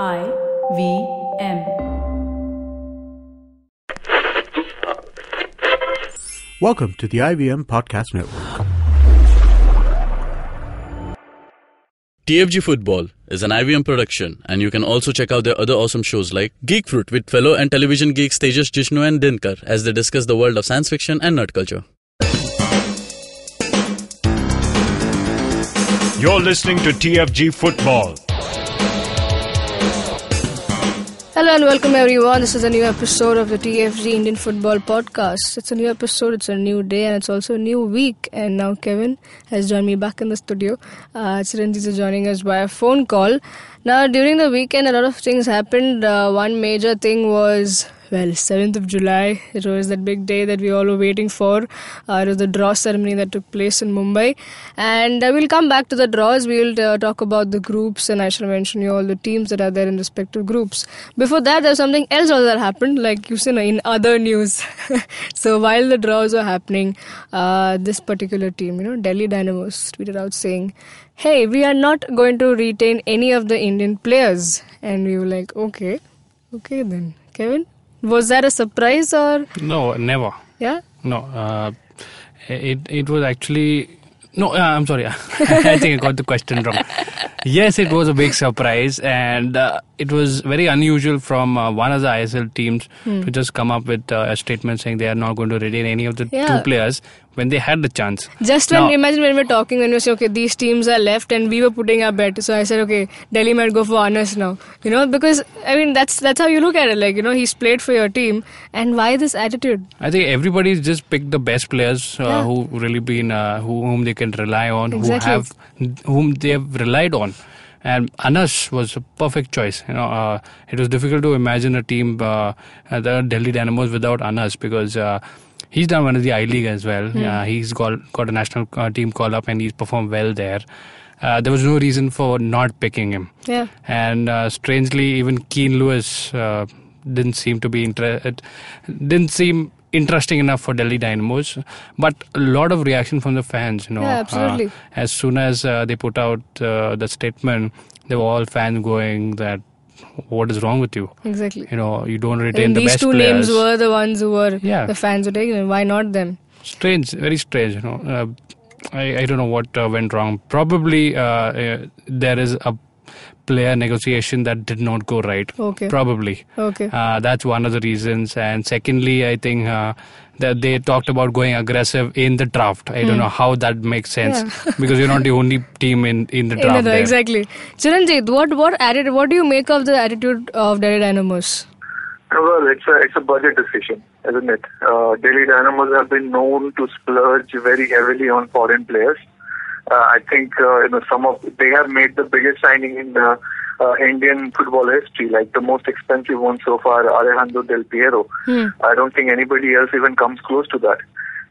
I V M. Welcome to the IVM Podcast Network. TFG Football is an IVM production, and you can also check out their other awesome shows like Geek Fruit with fellow and television geeks Tejas Jishnu and Dinkar as they discuss the world of science fiction and nerd culture. You're listening to TFG Football. Hello and welcome everyone. This is a new episode of the TFG Indian Football Podcast. It's a new episode, it's a new day, and it's also a new week. And now Kevin has joined me back in the studio. Uh, Chiranjit is joining us by a phone call. Now, during the weekend, a lot of things happened. Uh, one major thing was well, 7th of July, it was that big day that we all were waiting for. Uh, it was the draw ceremony that took place in Mumbai. And uh, we'll come back to the draws. We'll uh, talk about the groups, and I shall mention you all the teams that are there in respective groups. Before that, there's something else also that happened, like you see in other news. so while the draws were happening, uh, this particular team, you know, Delhi Dynamos, tweeted out saying, Hey, we are not going to retain any of the Indian players. And we were like, Okay, okay then. Kevin? Was that a surprise or No, never. yeah? No, uh, it it was actually no. Uh, I'm sorry. I think I got the question wrong. Yes, it was a big surprise, and uh, it was very unusual from uh, one of the ISL teams to just come up with uh, a statement saying they are not going to retain any of the Yeah. two players when they had the chance. Just when Now- imagine when we were talking when we say okay these teams are left and we were putting our bet. So I said okay Delhi might go for Anas now. You know because I mean that's that's how you look at it. Like you know he's played for your team and why this attitude? I think everybody's just picked the best players uh, Yeah. who really been uh, who, whom they can rely on, Exactly. who have whom they have relied on. And Anas was a perfect choice. You know, uh, it was difficult to imagine a team, uh, uh, the Delhi Dynamos, without Anas because uh, he's done one of the I League as well. Hmm. Uh, he's got got a national uh, team call up and he's performed well there. Uh, there was no reason for not picking him. Yeah. And uh, strangely, even Kean Lewis uh, didn't seem to be interested. Didn't seem interesting enough for Delhi Dynamos. But a lot of reaction from the fans. You know, Yeah, absolutely. Uh, as soon as uh, they put out uh, the statement, they were all fans going that, "What is wrong with you? Exactly. You know, you don't retain And the these two names were the ones who were Yeah. the fans were taking. Why not them? strange very strange you know uh, I, I don't know what uh, went wrong probably uh, uh, there is a player negotiation that did not go right Okay. probably Okay. uh, that's one of the reasons and secondly i think uh, that they talked about going aggressive in the draft i don't know how that makes sense Hmm. Yeah. because you're not the only team in in the In draft the- there. exactly. Chiranjit, what what added? What do you make of the attitude of Delhi Dynamos? Well, it's a it's a budget decision, isn't it? Uh, Delhi Dynamos have been known to splurge very heavily on foreign players. Uh, I think uh, you know some of they have made the biggest signing in uh, uh, Indian football history, like the most expensive one so far, Alejandro Del Piero. I don't think anybody else even comes close to that.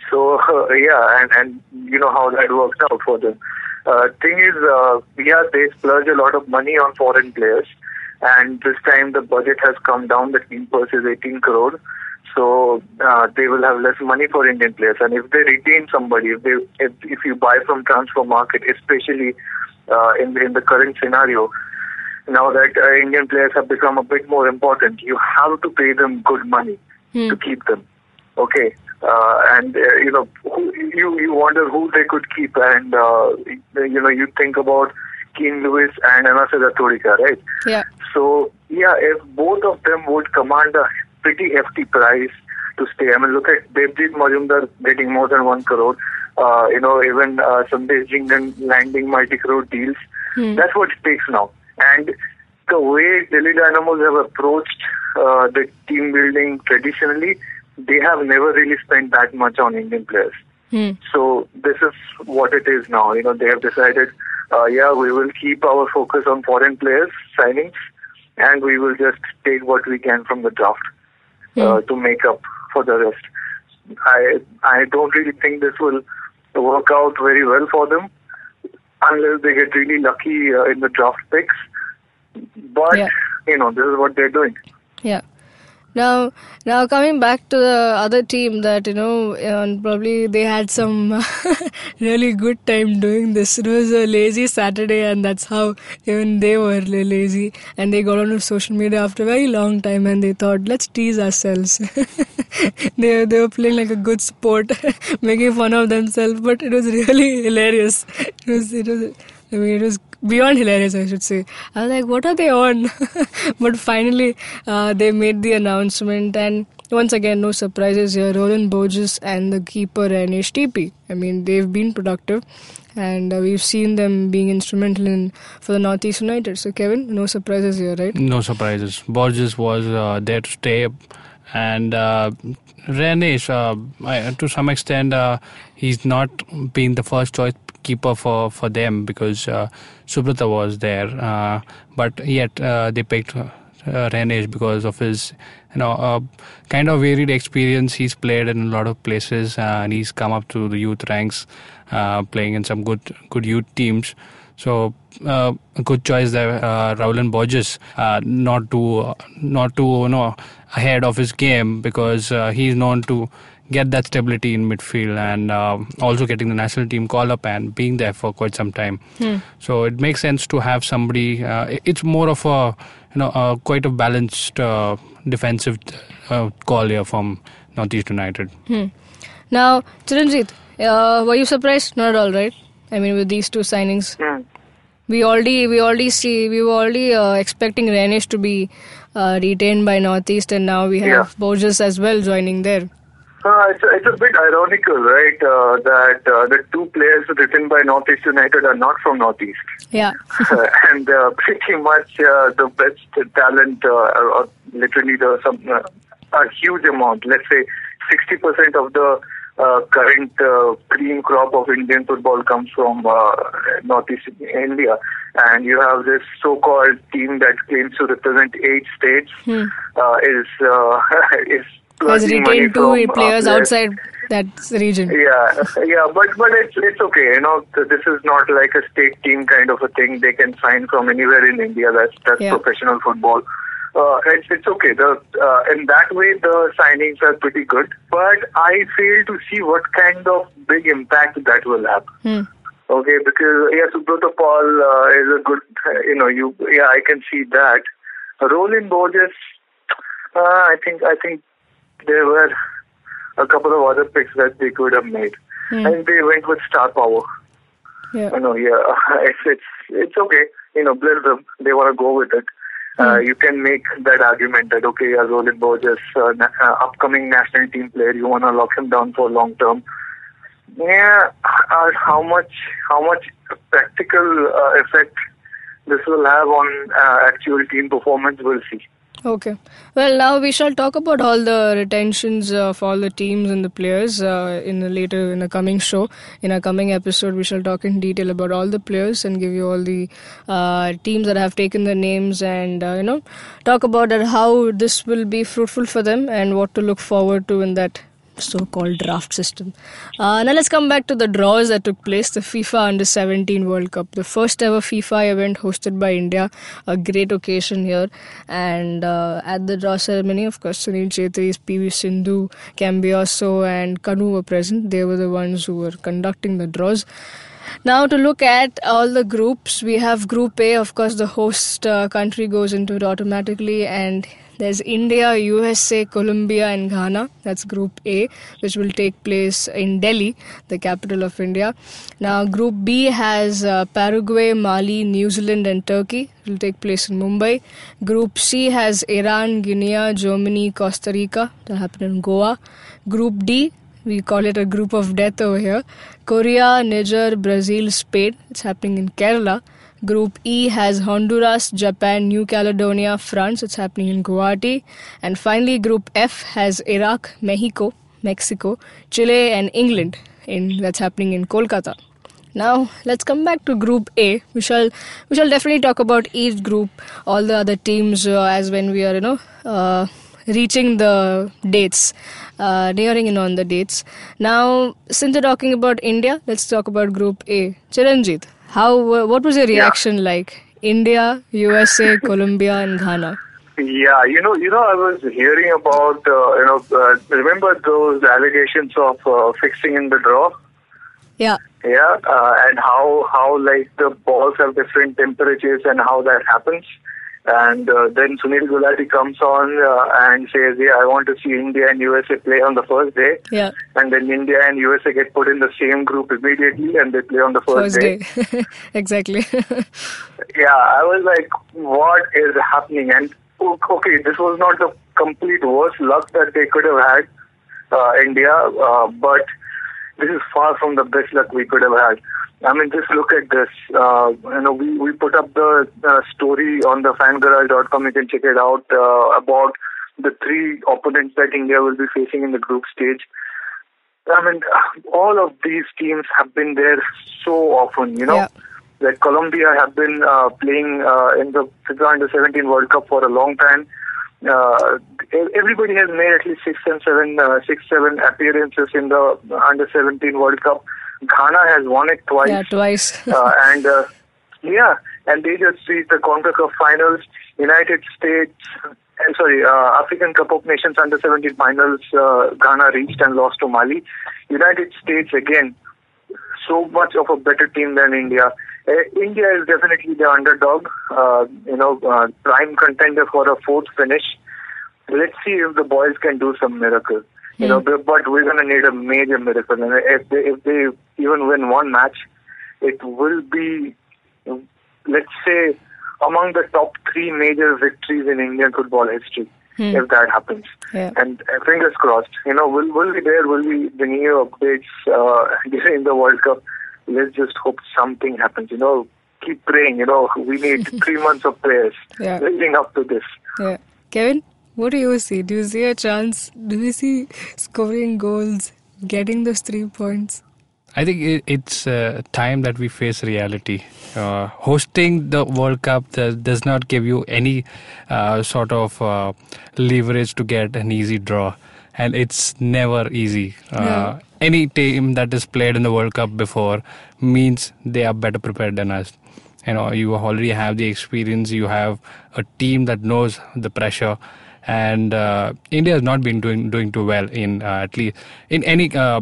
So uh, yeah, and and you know how that worked out for them. Uh, thing is, uh, yeah, they splurge a lot of money on foreign players, and this time the budget has come down. The team purse is 18 crore, so uh, they will have less money for Indian players. And if they retain somebody, if they if, if you buy from transfer market, especially uh, in in the current scenario, now that uh, Indian players have become a bit more important, you have to pay them good money to keep them. Okay, uh, and uh, you know who, you you wonder who they could keep, and uh, you know you think about Kean Lewis and Anas Edathodika, right? Yeah. So yeah, if both of them would command a pretty hefty price to stay. I mean, look at Debjit Majumder getting more than one crore. Uh, you know, even uh, Sandesh Jhingan landing multi-crore deals. That's what it takes now. And the way Delhi Dynamos have approached uh, the team building traditionally, they have never really spent that much on Indian players. So this is what it is now. You know, they have decided, uh, yeah, we will keep our focus on foreign players signings, and we will just take what we can from the draft uh, to make up for the rest. I I don't really think this will work out very well for them unless they get really lucky uh, in the draft picks. But Yeah. you know, this is what they're doing. Yeah. Now, now coming back to the other team that you know, and probably they had some really good time doing this. It was a lazy Saturday, and that's how even they were la- lazy. And they got onto social media after a very long time, and they thought, let's tease ourselves. they they were playing like a good sport, making fun of themselves, but it was really hilarious. It was it was. I mean, it was beyond hilarious, I should say. I was like, what are they on? but finally, uh, they made the announcement, and once again, no surprises here. Rowllin Borges and the keeper, Rehenesh TP. I mean, they've been productive, and uh, we've seen them being instrumental in for the Northeast United. So, Kevin, no surprises here, right? No surprises. Borges was uh, there to stay, and uh, Rehenesh, uh, to some extent, uh, he's not been the first choice keeper for, for them because uh, Subrata was there, uh, but yet uh, they picked uh, because of his you know uh, kind of varied experience. He's played in a lot of places uh, and he's come up to the youth ranks, playing in some good good youth teams. So uh, good choice there, uh, Rowllin Borges, uh, not to not to you know ahead of his game because uh, he's known to get that stability in midfield and uh, also getting the national team call up and being there for quite some time. So it makes sense to have somebody. Uh, it's more of a you know uh, quite a balanced uh, defensive uh, call here from Northeast United. Now, Chiranjit, uh, were you surprised? Not at all, right? I mean, with these two signings, Hmm. we already we already see we were already uh, expecting Rehenesh to be uh, retained by Northeast, and now we have Yeah. Borges as well joining there. Uh, it's, it's a bit ironical, right, uh, that uh, the two players written by Northeast United are not from Northeast. Yeah, and uh, pretty much uh, the best talent, uh, or literally the some uh, a huge amount. Let's say sixty percent of the uh, current uh, cream crop of Indian football comes from uh, Northeast India, and you have this so-called team that claims to represent eight states uh, is uh, is has plunging retained uh, players players outside that region. yeah, yeah, but but it's it's okay. You know, this is not like a state team kind of a thing. They can sign from anywhere in India. That's that's Yeah. professional football. Uh, it's it's okay. The uh, in that way the signings are pretty good. But I fail to see what kind of big impact that will have. Hmm. Okay, because yeah, Subrata Paul uh, is a good. You know, you yeah, I can see that. Rowllin Borges, uh, I think I think there were a couple of other picks that they could have made, and they went with star power. Yeah. You know, yeah, it's it's it's okay. You know, bless them. They want to go with it. Uh, you can make that argument that okay, yeah, Rowllin Borges, uh, na- uh, upcoming national team player, you want to lock him down for long term. Yeah, uh, how much how much practical uh, effect this will have on uh, actual team performance, we'll see. Okay. Well, now we shall talk about all the retentions of all the teams and the players uh, in a later in a coming show. In a coming episode, we shall talk in detail about all the players and give you all the uh, teams that have taken their names and uh, you know talk about how this will be fruitful for them and what to look forward to in that so-called draft system. Uh, now let's come back to the draws that took place. The FIFA Under 17 World Cup, the first ever FIFA event hosted by India, a great occasion here. And uh, at the draw ceremony, of course, Sunil Chhetri, PV Sindhu, Cambiasso, and Kanu were present. They were the ones who were conducting the draws. Now, to look at all the groups, we have Group A. Of course, the host uh, country goes into it automatically, and there's India, USA, Colombia, and Ghana. That's Group A, which will take place in Delhi, the capital of India. Now, Group B has uh, Paraguay, Mali, New Zealand, and Turkey. It will take place in Mumbai. Group C has Iran, Guinea, Germany, Costa Rica. That will happen in Goa. Group D we call it a group of death over here. Korea, Niger, Brazil, Spain. It's happening in Kerala. Group E has Honduras, Japan, New Caledonia, France. It's happening in Guwahati. And finally, Group F has Iraq, Mexico, Mexico, Chile, and England. In that's happening in Kolkata. Now let's come back to Group A. We shall we shall definitely talk about each group, all the other teams uh, as when we are you know uh, reaching the dates, uh, nearing in on the dates. Now since we're talking about India, let's talk about Group A. Chiranjit, how what was your reaction like? India, USA, Colombia, and Ghana. Yeah, you know, you know, I was hearing about, uh, you know, uh, remember those allegations of uh, fixing in the draw? Yeah. Yeah, uh, and how how like the balls have different temperatures and how that happens. And uh, then Sunil Gulati comes on uh, and says, "Yeah, I want to see India and USA play on the first day." Yeah. And then India and USA get put in the same group immediately, and they play on the first, First day. exactly. Yeah, I was like, what is happening? And okay, this was not the complete worst luck that they could have had, uh, India, uh, but this is far from the best luck we could have had. I mean, just look at this. Uh, you know, we, we put up the uh, story on the fangarage.com. You can check it out uh, about the three opponents that India will be facing in the group stage. I mean, all of these teams have been there so often, you know. Yeah. Like Colombia have been uh, playing uh, in the FIFA Under 17 World Cup for a long time. Uh, everybody has made at least six and seven, uh, six, seven appearances in the Under 17 World Cup. Ghana has won it twice yeah, twice. uh, and uh, yeah, and they just reached the CONCACAF finals. United States, and sorry, uh, African Cup of Nations under 17 finals. Uh, Ghana reached and lost to Mali. United States again, so much of a better team than India. Uh, India is definitely the underdog. Uh, you know, uh, prime contender for a fourth finish. Let's see if the boys can do some miracle. You know, but but we're going to need a major miracle. And if they if they even win one match, it will be, let's say, among the top three major victories in Indian football history. If that happens, Yeah. and uh, fingers crossed, you know, will will be there? We'll be bring you updates uh, during the World Cup? Let's just hope something happens. You know, keep praying. You know, we need three months of prayers Yeah. leading up to this. Yeah. Kevin, what do you see? Do you see a chance? Do you see scoring goals, getting those three points? I think it, it's uh, time that we face reality. Uh, hosting the World Cup does, does not give you any uh, sort of uh, leverage to get an easy draw, and it's never easy. Uh, Yeah. Any team that has played in the World Cup before means they are better prepared than us. You know, you already have the experience. You have a team that knows the pressure, and uh, India has not been doing doing too well in uh, at least in any uh,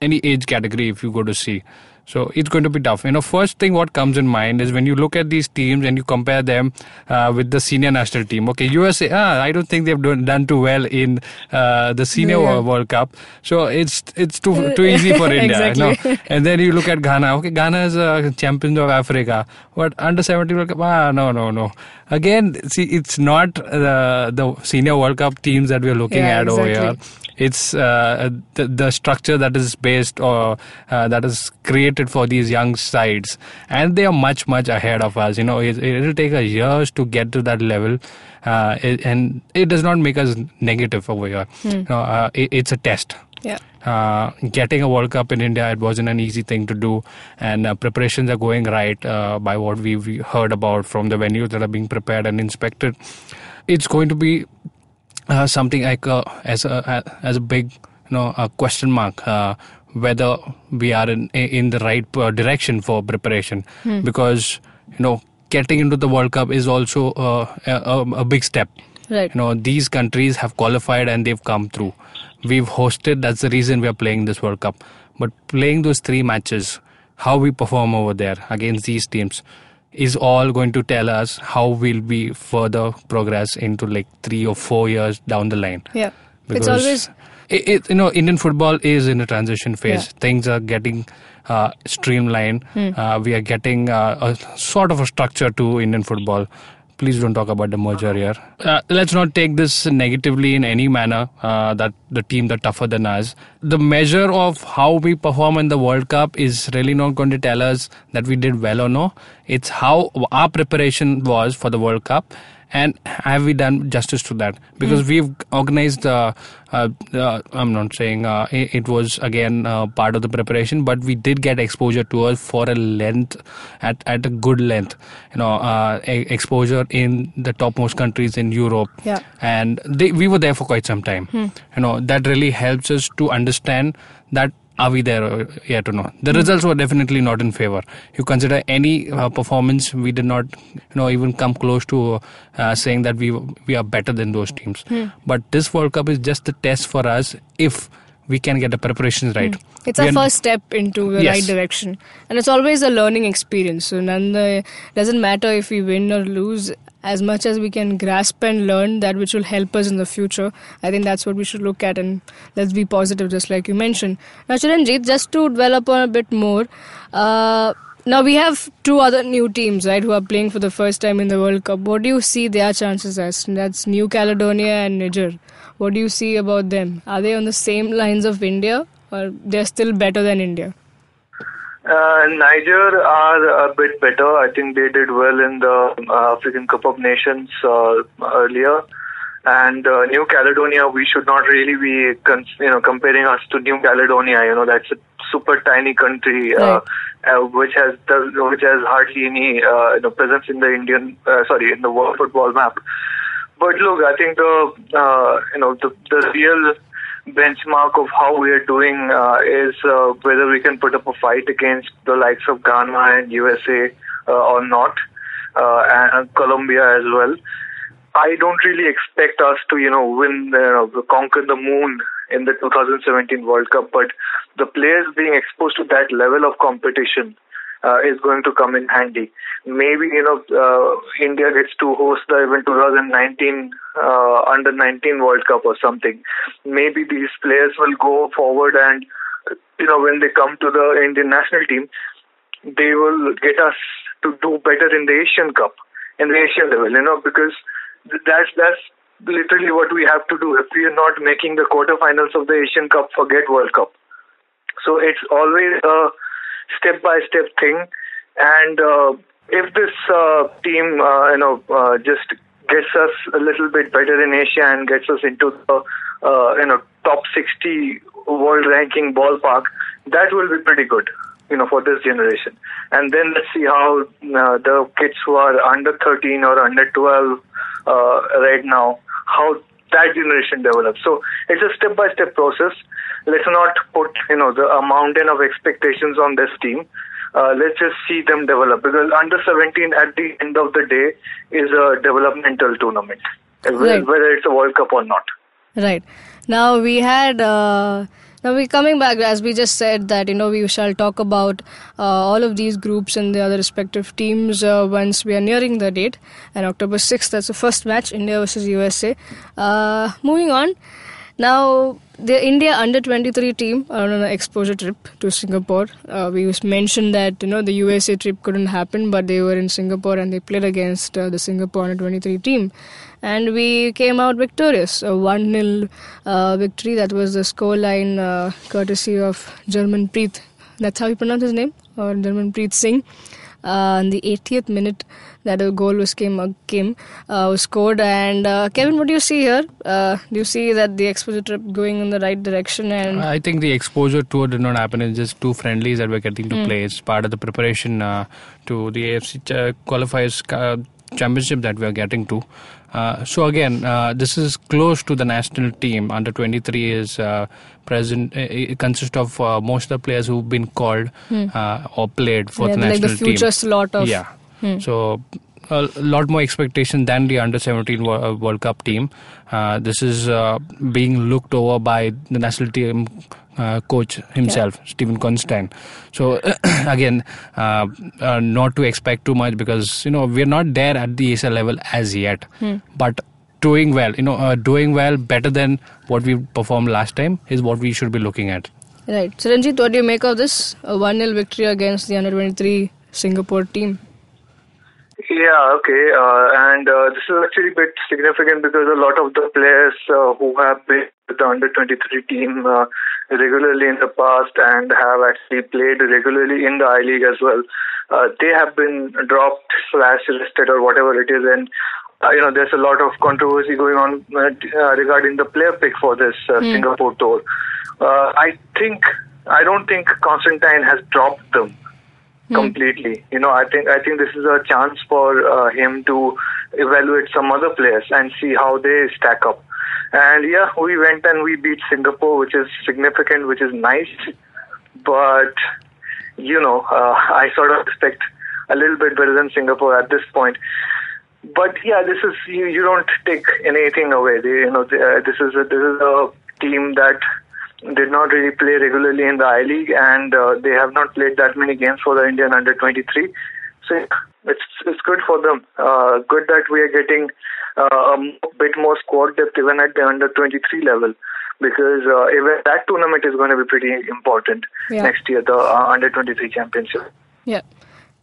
any age category if you go to see. So it's going to be tough. You know, first thing what comes in mind is when you look at these teams and you compare them uh, with the senior national team. Okay, USA, ah, I don't think they've done, done too well in uh, the senior Yeah. World Cup. So it's it's too too easy for India. Exactly. No? And then you look at Ghana. Okay, Ghana is uh, champions of Africa. But under 17 World Cup, ah, no, no, no. Again, see, it's not the the senior World Cup teams that we're looking Yeah, at over here it's uh, the, the structure that is based or uh, that is created for these young sides. And they are much much ahead of us. You know it, it'll take us years to get to that level. Uh, it, and it does not make us negative over here. You know, uh, it, it's a test. Yeah. uh, getting a World Cup in India, it wasn't an easy thing to do, and uh, preparations are going right uh, by what we've heard about from the venues that are being prepared and inspected. It's going to be uh, something like uh, as a as a big you know a question mark uh, whether we are in in the right uh, direction for preparation because you know getting into the World Cup is also uh, a, a, a big step. Right. You know these countries have qualified and they've come through. We've hosted. That's the reason we are playing this World Cup. But playing those three matches, how we perform over there against these teams, is all going to tell us how we'll be further progress into like three or four years down the line. Yeah. it's always it, it, you know Indian football is in a transition phase. Yeah. Things are getting uh, streamlined. Uh, we are getting uh, a sort of a structure to Indian football. Please don't talk about the merger here. Uh, let's not take this negatively in any manner. Uh, that the team that tougher than us. The measure of how we perform in the World Cup is really not going to tell us that we did well or no. It's how our preparation was for the World Cup and have we done justice to that? Because we've organized uh, uh, uh, i'm not saying uh, it, it was again uh, part of the preparation but we did get exposure to us for a length at, at a good length. You know uh, e- exposure in the topmost countries in europe. Yeah. and they, we were there for quite some time. You know that really helps us to understand that are we there yet or not? The results were definitely not in favor. You consider any uh, performance, we did not, you know, even come close to uh, saying that we we are better than those teams. But this World Cup is just the test for us if we can get the preparations right. It's We our first step into the Yes. right direction, and it's always a learning experience. So none the doesn't matter if we win or lose. As much as we can grasp and learn that which will help us in the future, I think that's what we should look at and let's be positive, just like you mentioned. Now, Chiranjit, just to develop on a bit more, uh, now we have two other new teams, right, who are playing for the first time in the World Cup. What do you see their chances as? That's New Caledonia and Niger. What do you see about them? Are they on the same lines of India, or they're still better than India? Uh, Niger are a bit better. I think they did well in the uh, African Cup of Nations uh, earlier. And uh, New Caledonia, we should not really be, cons- you know, comparing us to New Caledonia. You know, that's a super tiny country, uh, uh, which has does, which has hardly any, uh, you know, presence in the Indian, uh, sorry, in the world football map. But look, I think the, uh, you know, the the real benchmark of how we are doing uh, is uh, whether we can put up a fight against the likes of Ghana and USA uh, or not, uh, and, Colombia as well. I don't really expect us to, you know, win, conquer the moon in the 2017 World Cup, but the players being exposed to that level of competition uh, is going to come in handy. Maybe, you know, uh, India gets to host the even 2019 uh, under 19 World Cup or something. Maybe these players will go forward and, you know, when they come to the Indian national team, they will get us to do better in the Asian Cup, in the Asian level, you know, because that's that's literally what we have to do. If we are not making the quarterfinals of the Asian Cup, forget World Cup. So it's always a step by step thing, and uh, if this uh, team, uh, you know, uh, just gets us a little bit better in Asia and gets us into the, uh, you know, top 60 world ranking ballpark, that will be pretty good, you know, for this generation. And then let's see how uh, the kids who are under 13 or under 12 uh, right now, how that generation develops. So it's a step-by-step process. Let's not put, you know, the, a mountain of expectations on this team. Uh, let's just see them develop because under 17 at the end of the day is a developmental tournament, whether, Right. whether it's a World Cup or not. Right. Now we had. Uh, now we're coming back as we just said that you know we shall talk about uh, all of these groups and the other respective teams uh, once we are nearing the date and October 6th that's the first match India versus USA uh, moving on now the India under 23 team are on an exposure trip to Singapore uh, we mentioned that you know the USA trip couldn't happen but they were in Singapore and they played against uh, the Singapore under 23 team and we came out victorious. A 1 0 uh, victory. That was the scoreline uh, courtesy of Germanpreet. That's how you pronounce his name, or Germanpreet Singh. Uh, in the 80th minute, that a goal was came uh, came uh, was scored. And uh, Kevin, what do you see here? Uh, do you see that the exposure trip going in the right direction? And I think the exposure tour did not happen. It's just two friendlies that we're getting to play. It's part of the preparation uh, to the AFC ch- qualifiers championship that we are getting to. Uh, so again, uh, this is close to the national team. Under 23 is uh, present. It consists of uh, most of the players who've been called uh, or played for Yeah, the like the national future team. slot of- yeah. So a lot more expectation than the under 17 uh, World Cup team. Uh, this is uh, being looked over by the national team uh, coach himself, Stephen Constantine. So again, uh, uh, not to expect too much because you know we're not there at the ASL level as yet, but. Doing well, you know, uh, doing well better than what we performed last time is what we should be looking at. right, so Ranjit, what do you make of this? A 1 0 victory against the under 23 Singapore team. Yeah, okay. Uh, and uh, this is actually a bit significant because a lot of the players uh, who have been with the under 23 team uh, regularly in the past and have actually played regularly in the I League as well, uh, they have been dropped slash listed or whatever it is. And uh, you know, there's a lot of controversy going on uh, uh, regarding the player pick for this uh, Singapore tour. Uh, I think I don't think Constantine has dropped them completely. You know, I think I think this is a chance for uh, him to evaluate some other players and see how they stack up. And yeah, we went and we beat Singapore, which is significant, which is nice. but you know, uh, I sort of expect a little bit better than Singapore at this point. But yeah, this is you. You don't take anything away. They, you know, they, uh, this is a, this is a team that did not really play regularly in the I League, and uh, they have not played that many games for the Indian under 23. So it's it's good for them. Uh, good that we are getting uh, a bit more squad depth even at the under 23 level because uh, even that tournament is going to be pretty important Yeah. next year, the uh, under 23 championship. Yeah.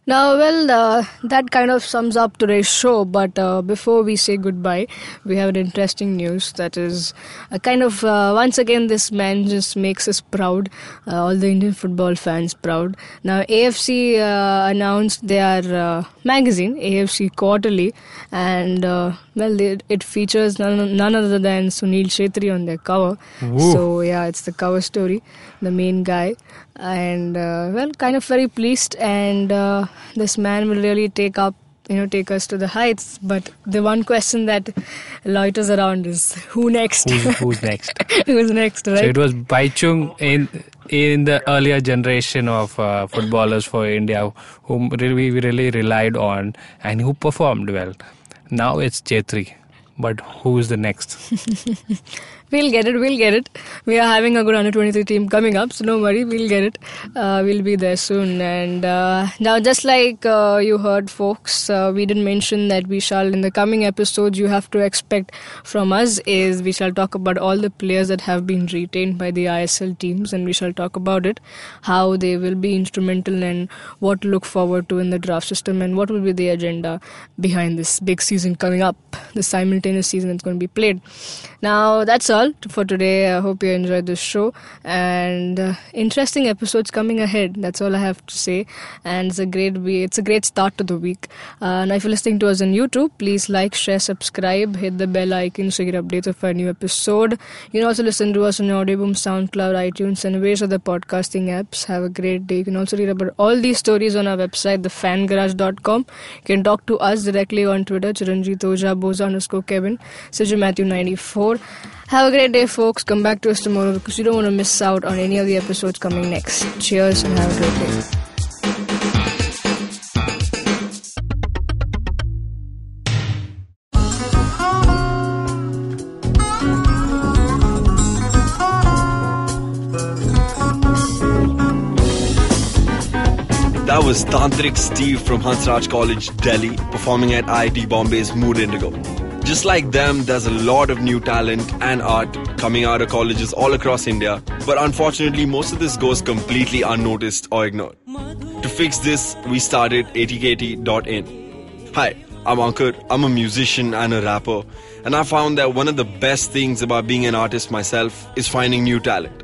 Now, well, uh, that kind of sums up today's show. But uh, before we say goodbye, we have an interesting news. That is, a kind of uh, once again, this man just makes us proud. Uh, all the Indian football fans proud. Now, AFC uh, announced their uh, magazine, AFC Quarterly, and uh, well, they, it features none, none other than Sunil Chhetri on their cover. So yeah, it's the cover story, the main guy, and uh, well, kind of very pleased. And uh, this man will really take up, you know, take us to the heights. But the one question that loiters around is who next? Who's, who's next? Who's next, right? So it was Baichung in in the earlier generation of uh, footballers for India, whom really, we really relied on and who performed well. Now it's Chhetri, but who's the next? We'll get it. We'll get it. We are having a good under 23 team coming up, so don't worry. We'll get it. Uh, we'll be there soon. And uh, now, just like uh, you heard, folks, uh, we didn't mention that we shall, in the coming episodes, you have to expect from us is we shall talk about all the players that have been retained by the ISL teams, and we shall talk about it, how they will be instrumental and what to look forward to in the draft system, and what will be the agenda behind this big season coming up, the simultaneous season that's going to be played. Now, that's all for today. I hope you enjoyed this show and uh, interesting episodes coming ahead. That's all I have to say. And it's a great. It's a great start to the week. Uh, now, if you're listening to us on YouTube, please like, share, subscribe, hit the bell icon so you get updates of our new episode. You can also listen to us on Audioboom, SoundCloud, iTunes, and various other podcasting apps. Have a great day. You can also read about all these stories on our website, thefangarage.com. You can talk to us directly on Twitter, Chiranjit Oja, Boza underscore Kevin, Siju Matthew 94. Have a great day, folks. Come back to us tomorrow because you don't want to miss out on any of the episodes coming next. Cheers and have a great day. That was Tantric Steve from Hansraj College, Delhi, performing at IIT Bombay's Mood Indigo. Just like them, there's a lot of new talent and art coming out of colleges all across India, but unfortunately, most of this goes completely unnoticed or ignored. To fix this, we started atkt.in. Hi, I'm Ankur, I'm a musician and a rapper, and I found that one of the best things about being an artist myself is finding new talent.